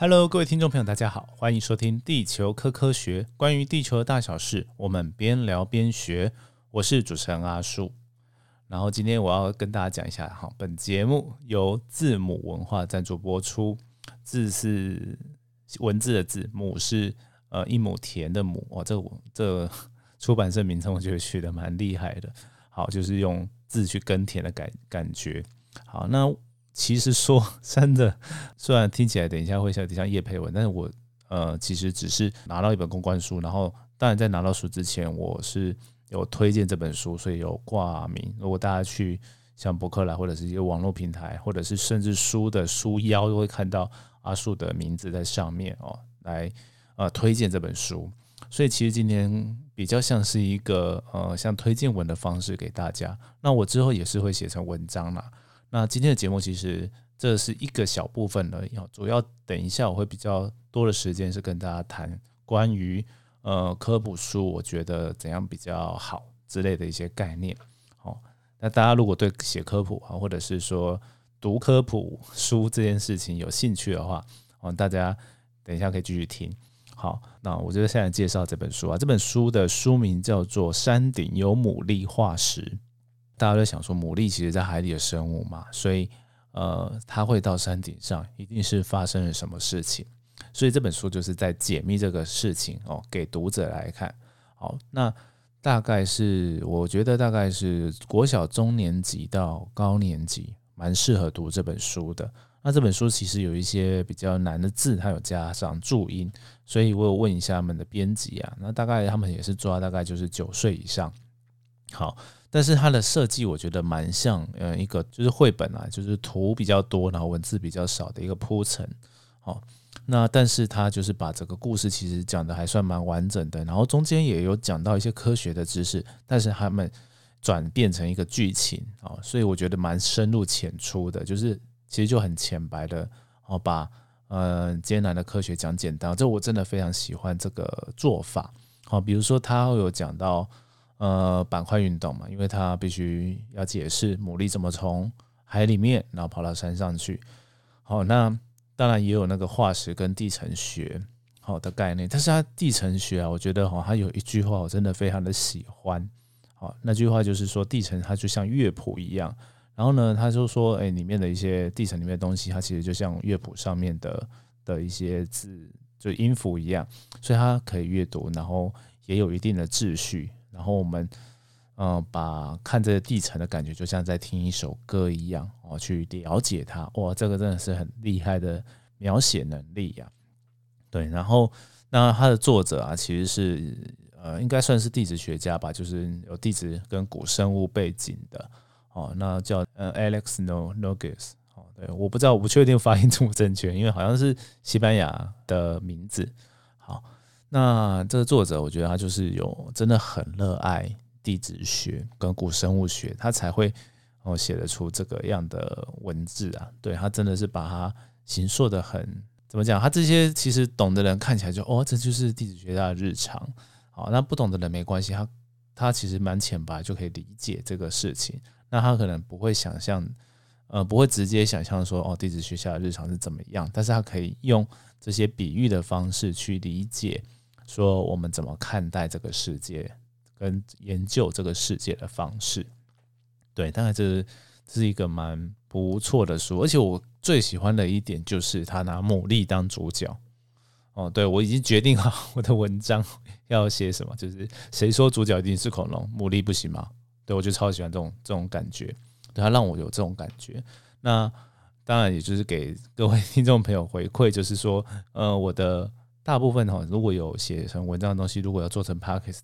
Hello，各位听众朋友，大家好，欢迎收听《地球科科学》，关于地球的大小事，我们边聊边学。我是主持人阿树。然后今天我要跟大家讲一下，哈，本节目由字母文化赞助播出。字是文字的字，母是呃一亩田的亩。哇，这这出版社名称我觉得取得蛮厉害的。好，就是用字去耕田的感感觉。好，那。其实说真的，虽然听起来等一下会像像叶佩文，但是我呃其实只是拿到一本公关书，然后当然在拿到书之前，我是有推荐这本书，所以有挂名。如果大家去像博客来或者是一些网络平台，或者是甚至书的书腰都会看到阿树的名字在上面哦，来呃推荐这本书。所以其实今天比较像是一个呃像推荐文的方式给大家。那我之后也是会写成文章啦。那今天的节目其实这是一个小部分而已，主要等一下我会比较多的时间是跟大家谈关于呃科普书，我觉得怎样比较好之类的一些概念。好，那大家如果对写科普啊，或者是说读科普书这件事情有兴趣的话，哦，大家等一下可以继续听。好，那我就现在介绍这本书啊，这本书的书名叫做《山顶有牡蛎化石》。大家都想说，牡蛎其实在海里的生物嘛，所以呃，它会到山顶上，一定是发生了什么事情。所以这本书就是在解密这个事情哦，给读者来看。好，那大概是我觉得大概是国小中年级到高年级，蛮适合读这本书的。那这本书其实有一些比较难的字，它有加上注音，所以我有问一下他们的编辑啊，那大概他们也是抓大概就是九岁以上。好。但是它的设计我觉得蛮像，呃，一个就是绘本啊，就是图比较多，然后文字比较少的一个铺陈。好，那但是它就是把整个故事其实讲的还算蛮完整的，然后中间也有讲到一些科学的知识，但是他们转变成一个剧情啊，所以我觉得蛮深入浅出的，就是其实就很浅白的，哦，把呃艰难的科学讲简单，这我真的非常喜欢这个做法。好，比如说他会有讲到。呃，板块运动嘛，因为它必须要解释牡蛎怎么从海里面，然后跑到山上去。好，那当然也有那个化石跟地层学好的概念，但是它地层学啊，我觉得哈，它有一句话我真的非常的喜欢。好，那句话就是说地层它就像乐谱一样，然后呢，他就说，哎，里面的一些地层里面的东西，它其实就像乐谱上面的的一些字，就音符一样，所以它可以阅读，然后也有一定的秩序。然后我们，嗯，把看这个地层的感觉，就像在听一首歌一样哦，去了解它。哇，这个真的是很厉害的描写能力呀。对，然后那它的作者啊，其实是呃，应该算是地质学家吧，就是有地质跟古生物背景的哦。那叫呃 Alex No Nogues 哦，对，我不知道，我不确定发音正不正确，因为好像是西班牙的名字。好。那这个作者，我觉得他就是有真的很热爱地质学跟古生物学，他才会哦写得出这个样的文字啊。对他真的是把它形塑的很怎么讲？他这些其实懂的人看起来就哦，这就是地质学家的日常。好，那不懂的人没关系，他他其实蛮浅白就可以理解这个事情。那他可能不会想象，呃，不会直接想象说哦，地质学家的日常是怎么样，但是他可以用这些比喻的方式去理解。说我们怎么看待这个世界，跟研究这个世界的方式，对，当然这是这是一个蛮不错的书，而且我最喜欢的一点就是他拿牡蛎当主角。哦，对我已经决定好我的文章要写什么，就是谁说主角一定是恐龙，牡蛎不行吗？对我就超喜欢这种这种感觉，对他让我有这种感觉。那当然也就是给各位听众朋友回馈，就是说，呃，我的。大部分哈，如果有写成文章的东西，如果要做成 podcast，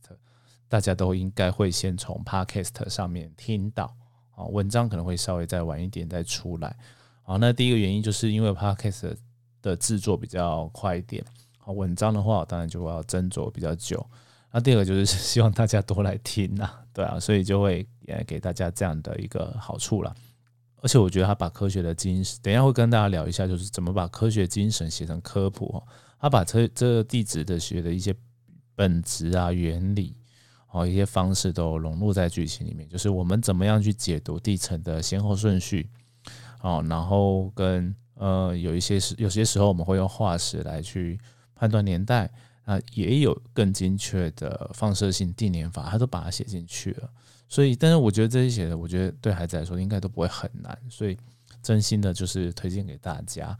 大家都应该会先从 podcast 上面听到啊。文章可能会稍微再晚一点再出来。啊，那第一个原因就是因为 podcast 的制作比较快一点，好，文章的话当然就要斟酌比较久。那第二个就是希望大家多来听呐，对啊，所以就会也给大家这样的一个好处了。而且我觉得他把科学的精神，等一下会跟大家聊一下，就是怎么把科学精神写成科普。他把这这地质的学的一些本质啊、原理，哦，一些方式都融入在剧情里面。就是我们怎么样去解读地层的先后顺序，哦，然后跟呃，有一些时有些时候我们会用化石来去判断年代，啊也有更精确的放射性定年法，他都把它写进去了。所以，但是我觉得这些写的，我觉得对孩子来说应该都不会很难。所以，真心的就是推荐给大家。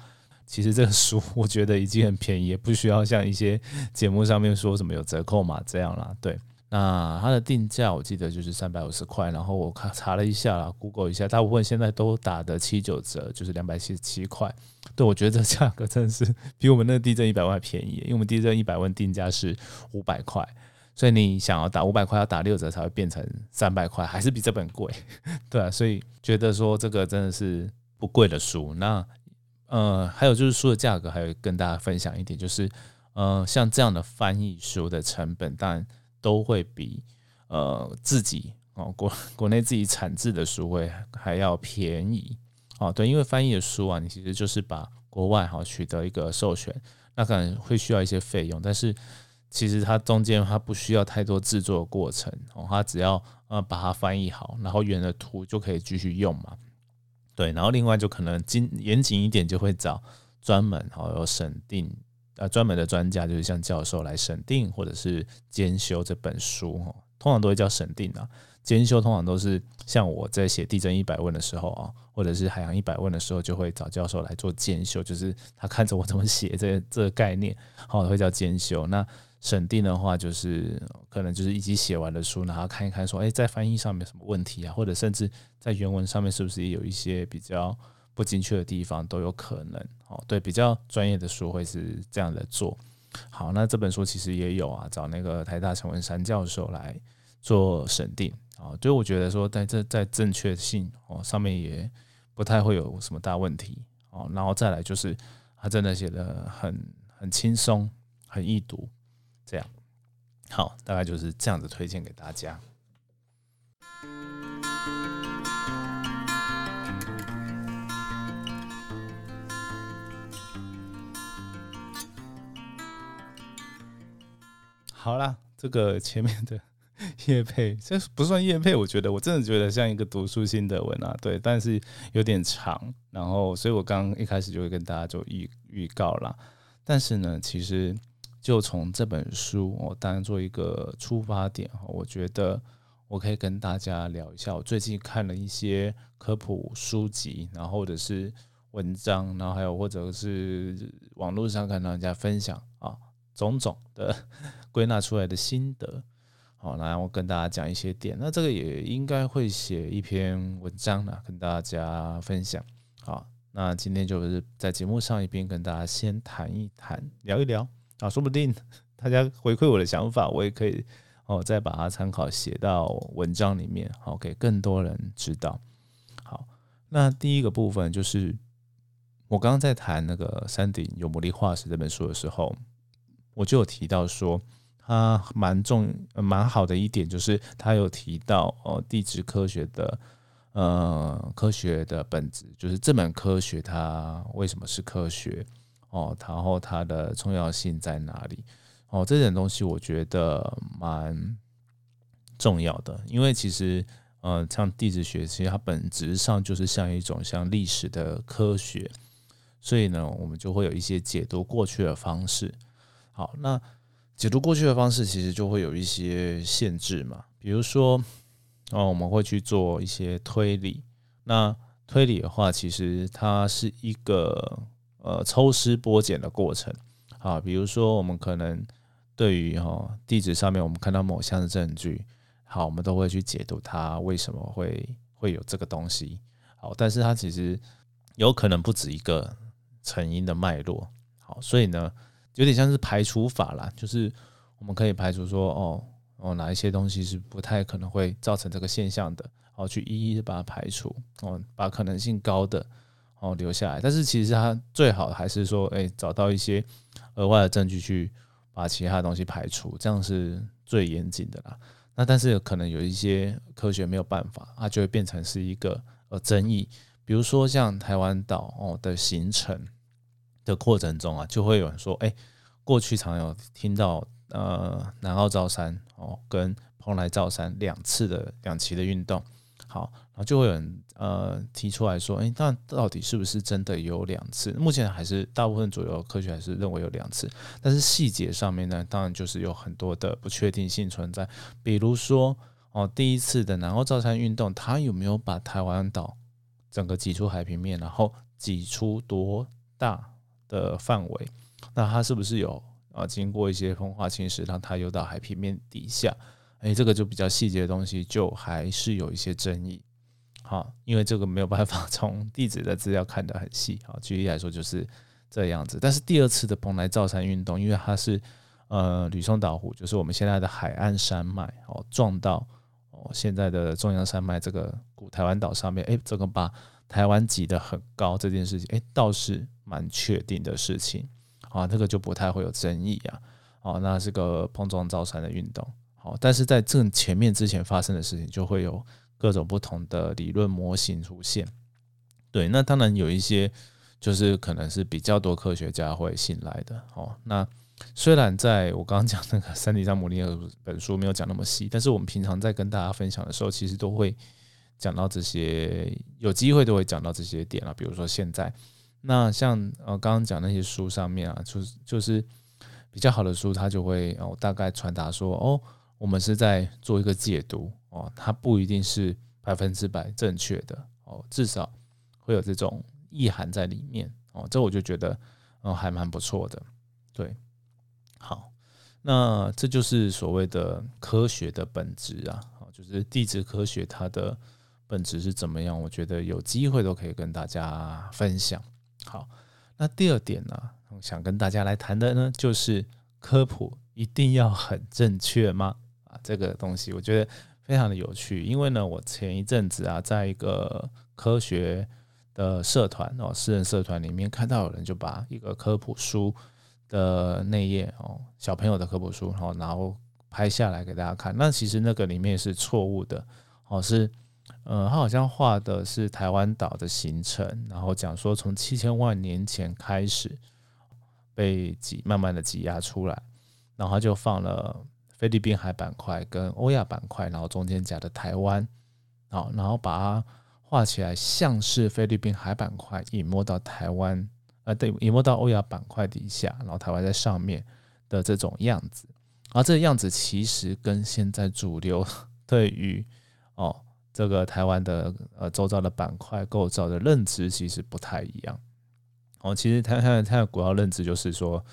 其实这个书我觉得已经很便宜，也不需要像一些节目上面说什么有折扣嘛这样啦。对。那它的定价我记得就是三百五十块，然后我看查了一下啦，Google 一下，大部分现在都打的七九折，就是两百七十七块。对我觉得这价格真的是比我们那个地震一百万便宜，因为我们地震一百万定价是五百块，所以你想要打五百块，要打六折才会变成三百块，还是比这本贵。对啊，所以觉得说这个真的是不贵的书。那呃，还有就是书的价格，还有跟大家分享一点，就是呃，像这样的翻译书的成本，当然。都会比呃自己哦国 国内自己产制的书会还要便宜哦，对，因为翻译的书啊，你其实就是把国外哈取得一个授权，那可能会需要一些费用，但是其实它中间它不需要太多制作过程哦，它只要呃把它翻译好，然后原的图就可以继续用嘛，对，然后另外就可能精严谨一点，就会找专门好有审定。呃，专门的专家就是像教授来审定或者是监修这本书哈，通常都会叫审定啊。监修通常都是像我在写地震一百问的时候啊，或者是海洋一百问的时候，就会找教授来做监修，就是他看着我怎么写这这个概念，好会叫监修。那审定的话，就是可能就是一起写完的书，然后看一看说，哎，在翻译上面什么问题啊，或者甚至在原文上面是不是也有一些比较。不精确的地方都有可能哦，对，比较专业的书会是这样的做。好，那这本书其实也有啊，找那个台大陈文山教授来做审定啊，所以我觉得说在这在正确性哦上面也不太会有什么大问题哦。然后再来就是他真的写的很很轻松，很易读，这样好，大概就是这样子推荐给大家。好啦，这个前面的叶配，这不算叶配，我觉得我真的觉得像一个读书心得文啊，对，但是有点长，然后所以我刚一开始就会跟大家做预预告啦。但是呢，其实就从这本书我当做一个出发点哈，我觉得我可以跟大家聊一下，我最近看了一些科普书籍，然后或者是文章，然后还有或者是网络上看到人家分享啊，种种的。归纳出来的心得，好，那我跟大家讲一些点。那这个也应该会写一篇文章呢，跟大家分享。好，那今天就是在节目上一边跟大家先谈一谈，聊一聊啊，说不定大家回馈我的想法，我也可以哦，再把它参考写到文章里面，好，给更多人知道。好，那第一个部分就是我刚刚在谈那个《山顶有魔力化石》这本书的时候，我就有提到说。它蛮重、蛮好的一点就是，它有提到哦，地质科学的呃科学的本质，就是这门科学它为什么是科学哦，然后它的重要性在哪里哦，这点东西我觉得蛮重要的，因为其实呃，像地质学，其实它本质上就是像一种像历史的科学，所以呢，我们就会有一些解读过去的方式。好，那。解读过去的方式其实就会有一些限制嘛，比如说，哦，我们会去做一些推理。那推理的话，其实它是一个呃抽丝剥茧的过程啊。比如说，我们可能对于哈地址上面我们看到某项的证据，好，我们都会去解读它为什么会会有这个东西。好，但是它其实有可能不止一个成因的脉络。好，所以呢。有点像是排除法啦，就是我们可以排除说，哦哦，哪一些东西是不太可能会造成这个现象的，哦，去一一的把它排除，哦，把可能性高的哦留下来。但是其实它最好还是说，哎，找到一些额外的证据去把其他东西排除，这样是最严谨的啦。那但是可能有一些科学没有办法，它就会变成是一个呃争议，比如说像台湾岛哦的形成。的过程中啊，就会有人说：“哎，过去常有听到呃南澳造山哦跟蓬莱造山两次的两期的运动，好，然后就会有人呃提出来说，诶，那到底是不是真的有两次？目前还是大部分左右科学还是认为有两次，但是细节上面呢，当然就是有很多的不确定性存在。比如说哦，第一次的南欧造山运动，它有没有把台湾岛整个挤出海平面，然后挤出多大的范围？那它是不是有啊经过一些风化侵蚀，让它游到海平面底下？诶，这个就比较细节的东西，就还是有一些争议。好，因为这个没有办法 从地址的资料看得很细。好，举例来说就是这样子。但是第二次的蓬莱造山运动，因为它是呃吕宋岛湖，就是我们现在的海岸山脉哦，撞到哦现在的中央山脉这个古台湾岛上面，诶，这个把台湾挤得很高这件事情，诶，倒是蛮确定的事情。啊，这个就不太会有争议啊。哦，那是个碰撞造山的运动。好，但是在这前面之前发生的事情，就会有各种不同的理论模型出现。对，那当然有一些就是可能是比较多科学家会信赖的。哦，那虽然在我刚刚讲那个《三体上姆利尔》本书没有讲那么细，但是我们平常在跟大家分享的时候，其实都会讲到这些，有机会都会讲到这些点啊。比如说现在，那像呃刚刚讲那些书上面啊，就是就是比较好的书，它就会哦大概传达说哦。我们是在做一个解读哦，它不一定是百分之百正确的哦，至少会有这种意涵在里面哦，这我就觉得嗯还蛮不错的。对，好，那这就是所谓的科学的本质啊，哦就是地质科学它的本质是怎么样？我觉得有机会都可以跟大家分享。好，那第二点呢，想跟大家来谈的呢，就是科普一定要很正确吗？这个东西我觉得非常的有趣，因为呢，我前一阵子啊，在一个科学的社团哦，私人社团里面看到有人就把一个科普书的内页哦，小朋友的科普书，然后然后拍下来给大家看。那其实那个里面是错误的哦，是呃，他好像画的是台湾岛的形成，然后讲说从七千万年前开始被挤慢慢的挤压出来，然后就放了。菲律宾海板块跟欧亚板块，然后中间夹的台湾，好，然后把它画起来，像是菲律宾海板块隐没到台湾，呃，对，隐没到欧亚板块底下，然后台湾在上面的这种样子，而这个样子其实跟现在主流对于哦这个台湾的呃周遭的板块构造的认知其实不太一样。哦，其实它它它的主要认知就是说，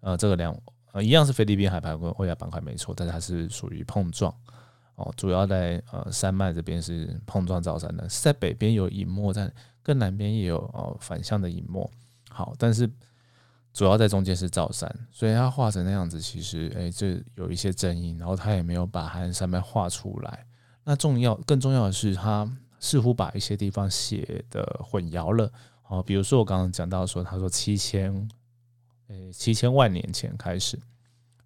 呃，这个两。呃，一样是菲律宾海盘跟欧亚板块没错，但是它是属于碰撞哦，主要在呃山脉这边是碰撞造山的，是在北边有隐没，在更南边也有哦反向的隐没。好，但是主要在中间是造山，所以它画成那样子，其实哎这有一些争议，然后他也没有把海岸山脉画出来。那重要更重要的是，他似乎把一些地方写的混淆了哦，比如说我刚刚讲到说，他说七千。呃，七千万年前开始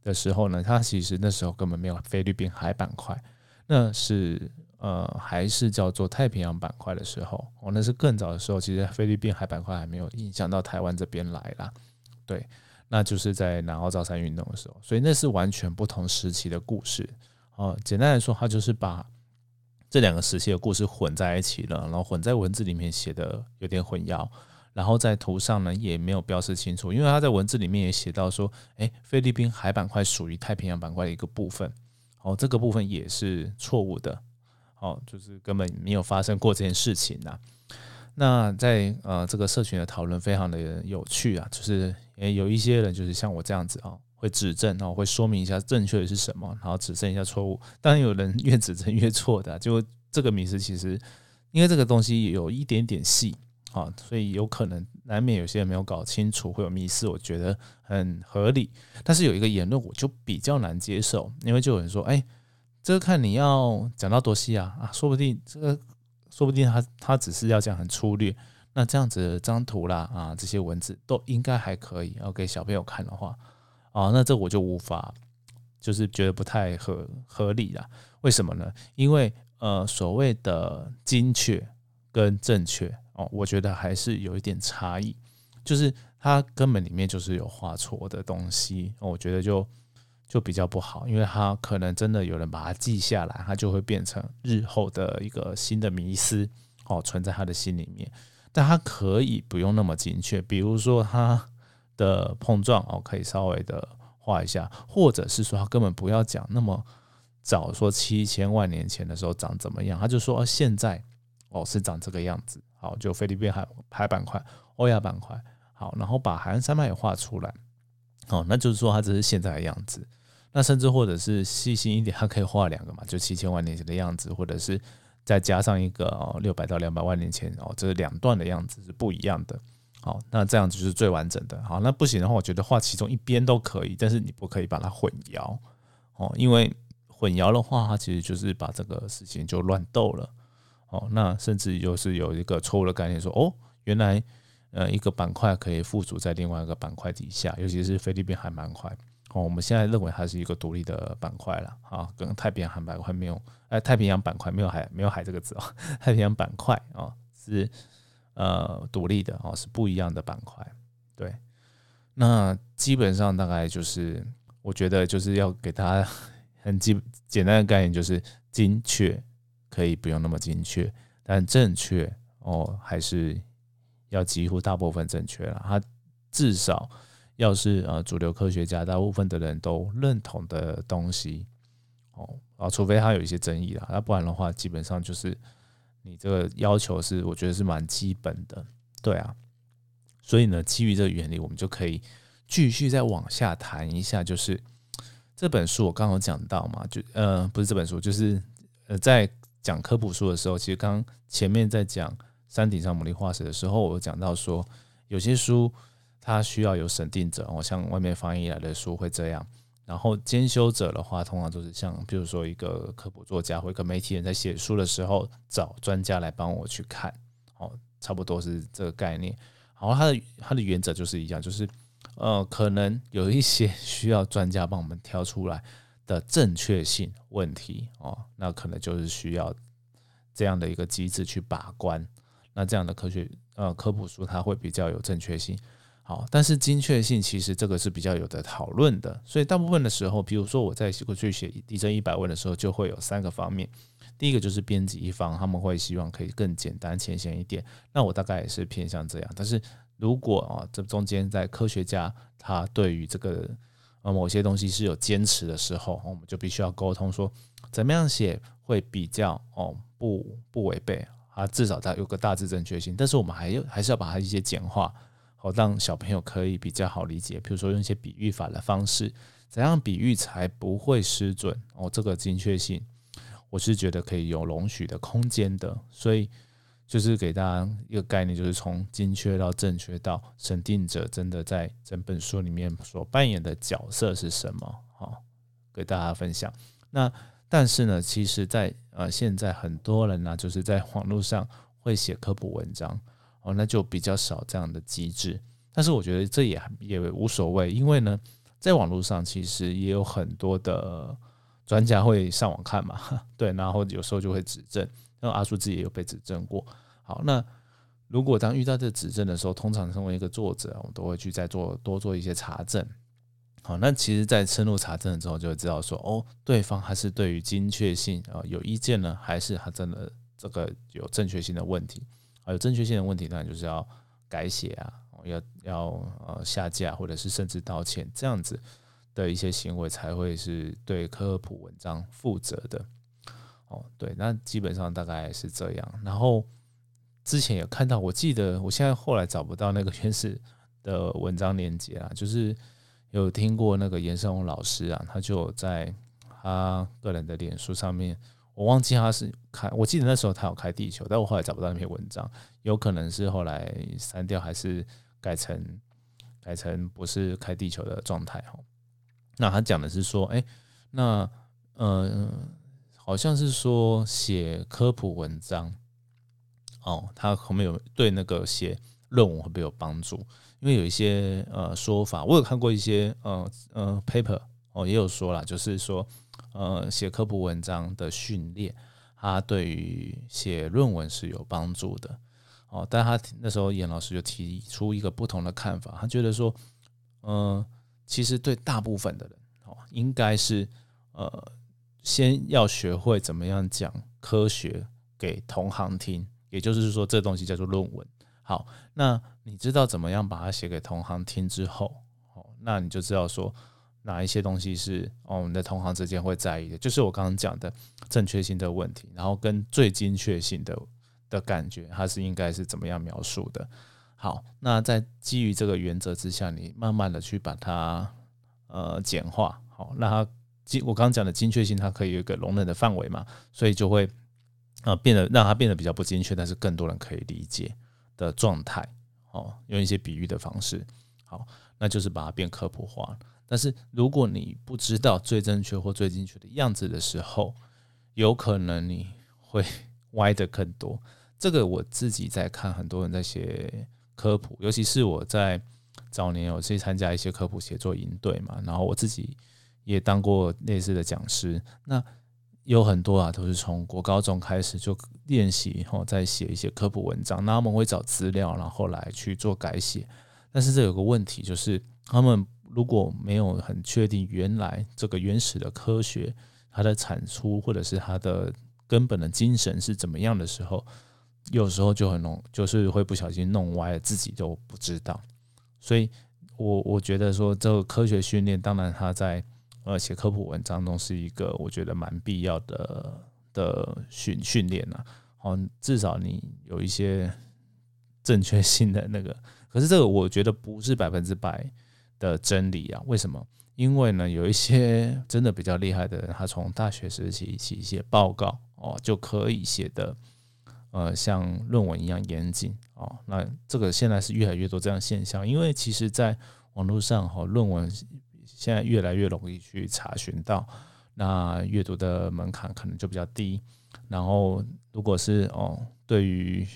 的时候呢，它其实那时候根本没有菲律宾海板块，那是呃还是叫做太平洋板块的时候哦，那是更早的时候，其实菲律宾海板块还没有影响到台湾这边来啦。对，那就是在南澳造山运动的时候，所以那是完全不同时期的故事哦。简单来说，它就是把这两个时期的故事混在一起了，然后混在文字里面写的有点混淆。然后在图上呢也没有标示清楚，因为他在文字里面也写到说，哎，菲律宾海板块属于太平洋板块的一个部分，哦，这个部分也是错误的，哦，就是根本没有发生过这件事情呐。那在呃这个社群的讨论非常的有趣啊，就是诶有一些人就是像我这样子啊，会指正，然后会说明一下正确的是什么，然后指正一下错误。当然有人越指正越错的，就这个迷思其实因为这个东西有一点点细。啊，所以有可能难免有些人没有搞清楚，会有迷失，我觉得很合理。但是有一个言论我就比较难接受，因为就有人说：“哎，这个看你要讲到多细啊啊，说不定这个说不定他他只是要讲很粗略，那这样子张图啦啊这些文字都应该还可以，要给小朋友看的话啊，那这我就无法，就是觉得不太合合理啦。为什么呢？因为呃所谓的精确跟正确。哦，我觉得还是有一点差异，就是它根本里面就是有画错的东西，我觉得就就比较不好，因为它可能真的有人把它记下来，它就会变成日后的一个新的迷思哦，存在他的心里面。但它可以不用那么精确，比如说它的碰撞哦，可以稍微的画一下，或者是说它根本不要讲那么早，说七千万年前的时候长怎么样，他就说现在哦是长这个样子。好，就菲律宾海海板块、欧亚板块，好，然后把海岸山脉也画出来。哦，那就是说它只是现在的样子。那甚至或者是细心一点，它可以画两个嘛，就七千万年前的样子，或者是再加上一个哦，六百到两百万年前哦，这是两段的样子是不一样的。好，那这样子就是最完整的。好，那不行的话，我觉得画其中一边都可以，但是你不可以把它混淆哦，因为混淆的话，它其实就是把这个事情就乱斗了。哦，那甚至又是有一个错误的概念，说哦，原来呃一个板块可以附属在另外一个板块底下，尤其是菲律宾海板块。哦，我们现在认为它是一个独立的板块了啊，跟太平洋板块没有，哎，太平洋板块没有海，没有海这个字哦，太平洋板块啊是呃独立的哦，是不一样的板块。对，那基本上大概就是我觉得就是要给大家 很基简单的概念，就是精确可以不用那么精确，但正确哦还是要几乎大部分正确了，它至少。要是呃主流科学家大部分的人都认同的东西，哦啊，除非他有一些争议啦，那不然的话，基本上就是你这个要求是我觉得是蛮基本的，对啊。所以呢，基于这个原理，我们就可以继续再往下谈一下，就是这本书我刚刚讲到嘛，就呃不是这本书，就是呃在讲科普书的时候，其实刚前面在讲山顶上牡蛎化石的时候，我讲到说有些书。它需要有审定者，哦，像外面翻译来的书会这样。然后兼修者的话，通常都是像，比如说一个科普作家或一个媒体人在写书的时候，找专家来帮我去看，哦，差不多是这个概念。然后它的它的原则就是一样，就是呃，可能有一些需要专家帮我们挑出来的正确性问题，哦，那可能就是需要这样的一个机制去把关。那这样的科学呃科普书，它会比较有正确性。好，但是精确性其实这个是比较有的讨论的，所以大部分的时候，比如说我在过去写地震一百问的时候，就会有三个方面。第一个就是编辑一方，他们会希望可以更简单浅显一点，那我大概也是偏向这样。但是如果啊，这中间在科学家他对于这个呃某些东西是有坚持的时候，我们就必须要沟通说，怎么样写会比较哦不不违背啊，至少它有个大致正确性，但是我们还要还是要把它一些简化。好，让小朋友可以比较好理解，比如说用一些比喻法的方式，怎样比喻才不会失准哦？这个精确性，我是觉得可以有容许的空间的，所以就是给大家一个概念，就是从精确到正确到审定者真的在整本书里面所扮演的角色是什么？好，给大家分享。那但是呢，其实，在呃现在很多人呢，就是在网络上会写科普文章。哦，那就比较少这样的机制，但是我觉得这也也无所谓，因为呢，在网络上其实也有很多的专家会上网看嘛，对，然后有时候就会指正，那阿叔自己也有被指正过。好，那如果当遇到这指正的时候，通常身为一个作者，我们都会去再做多做一些查证。好，那其实，在深入查证之后，就会知道说，哦，对方还是对于精确性啊有意见呢，还是他真的这个有正确性的问题。啊有正确性的问题，当然就是要改写啊，要要呃下架，或者是甚至道歉，这样子的一些行为才会是对科普文章负责的。哦，对，那基本上大概是这样。然后之前有看到，我记得我现在后来找不到那个原始的文章链接啊，就是有听过那个严胜宏老师啊，他就在他个人的脸书上面。我忘记他是开，我记得那时候他有开地球，但我后来找不到那篇文章，有可能是后来删掉，还是改成改成不是开地球的状态哈。那他讲的是说，哎，那呃，好像是说写科普文章哦，他后面有对那个写论文会不会有帮助？因为有一些呃说法，我有看过一些呃呃 paper 哦，也有说了，就是说。呃，写科普文章的训练，它对于写论文是有帮助的哦。但他那时候严老师就提出一个不同的看法，他觉得说，嗯，其实对大部分的人哦，应该是呃，先要学会怎么样讲科学给同行听，也就是说，这东西叫做论文。好，那你知道怎么样把它写给同行听之后，哦，那你就知道说哪一些东西是哦，你的同行之间会在意的，就是我刚刚讲的正确性的问题，然后跟最精确性的的感觉，它是应该是怎么样描述的。好，那在基于这个原则之下，你慢慢的去把它呃简化，好，那它精我刚刚讲的精确性，它可以有一个容忍的范围嘛，所以就会呃变得让它变得比较不精确，但是更多人可以理解的状态，哦，用一些比喻的方式，好，那就是把它变科普化。但是如果你不知道最正确或最精确的样子的时候，有可能你会 歪的更多。这个我自己在看很多人在写。科普，尤其是我在早年有去参加一些科普写作营队嘛，然后我自己也当过类似的讲师。那有很多啊，都是从国高中开始就练习，后再写一些科普文章。那他们会找资料，然后来去做改写。但是这有个问题，就是他们如果没有很确定原来这个原始的科学它的产出，或者是它的根本的精神是怎么样的时候。有时候就很弄，就是会不小心弄歪了，自己都不知道。所以，我我觉得说这个科学训练，当然它在呃写科普文章中是一个我觉得蛮必要的的训训练呐。好，至少你有一些正确性的那个。可是这个我觉得不是百分之百的真理啊。为什么？因为呢，有一些真的比较厉害的人，他从大学时期写写报告哦就可以写的。呃，像论文一样严谨哦，那这个现在是越来越多这样现象，因为其实在网络上哈，论文现在越来越容易去查询到，那阅读的门槛可能就比较低。然后，如果是哦，对于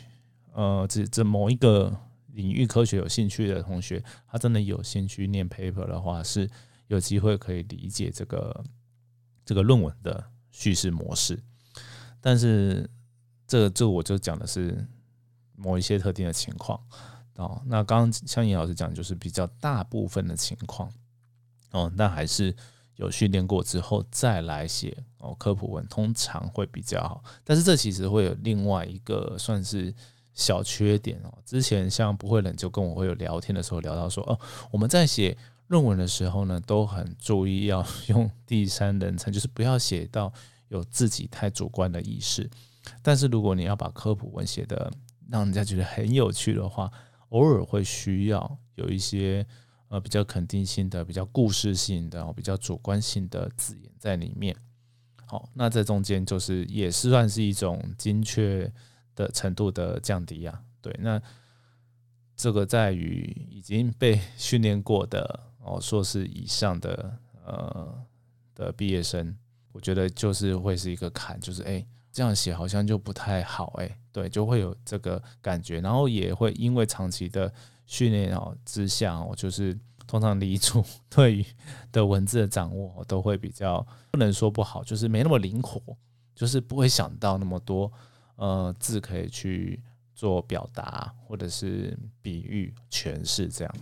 呃这这某一个领域科学有兴趣的同学，他真的有兴趣念 paper 的话，是有机会可以理解这个这个论文的叙事模式，但是。这这我就讲的是某一些特定的情况哦。那刚刚像尹老师讲，就是比较大部分的情况哦，那还是有训练过之后再来写哦科普文，通常会比较好。但是这其实会有另外一个算是小缺点哦。之前像不会冷就跟我会有聊天的时候聊到说，哦，我们在写论文的时候呢，都很注意要 用第三人称，就是不要写到有自己太主观的意识。但是如果你要把科普文写的让人家觉得很有趣的话，偶尔会需要有一些呃比较肯定性的、比较故事性的、比较主观性的字眼在里面。好，那这中间就是也是算是一种精确的程度的降低啊。对，那这个在于已经被训练过的哦硕士以上的呃的毕业生，我觉得就是会是一个坎，就是哎。这样写好像就不太好哎，对，就会有这个感觉，然后也会因为长期的训练哦之下哦，就是通常离主对于的文字的掌握都会比较不能说不好，就是没那么灵活，就是不会想到那么多呃字可以去做表达或者是比喻诠释这样，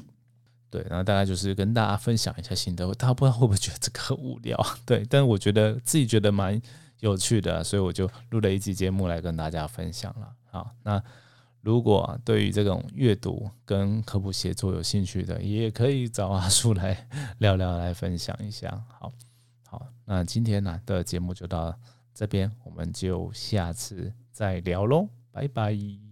对，然后大概就是跟大家分享一下心得，大家不知道会不会觉得这个无聊，对，但是我觉得自己觉得蛮。有趣的，所以我就录了一集节目来跟大家分享了。好，那如果对于这种阅读跟科普写作有兴趣的，也可以找阿叔来 聊聊，来分享一下。好，好，那今天呢的节目就到这边，我们就下次再聊喽，拜拜。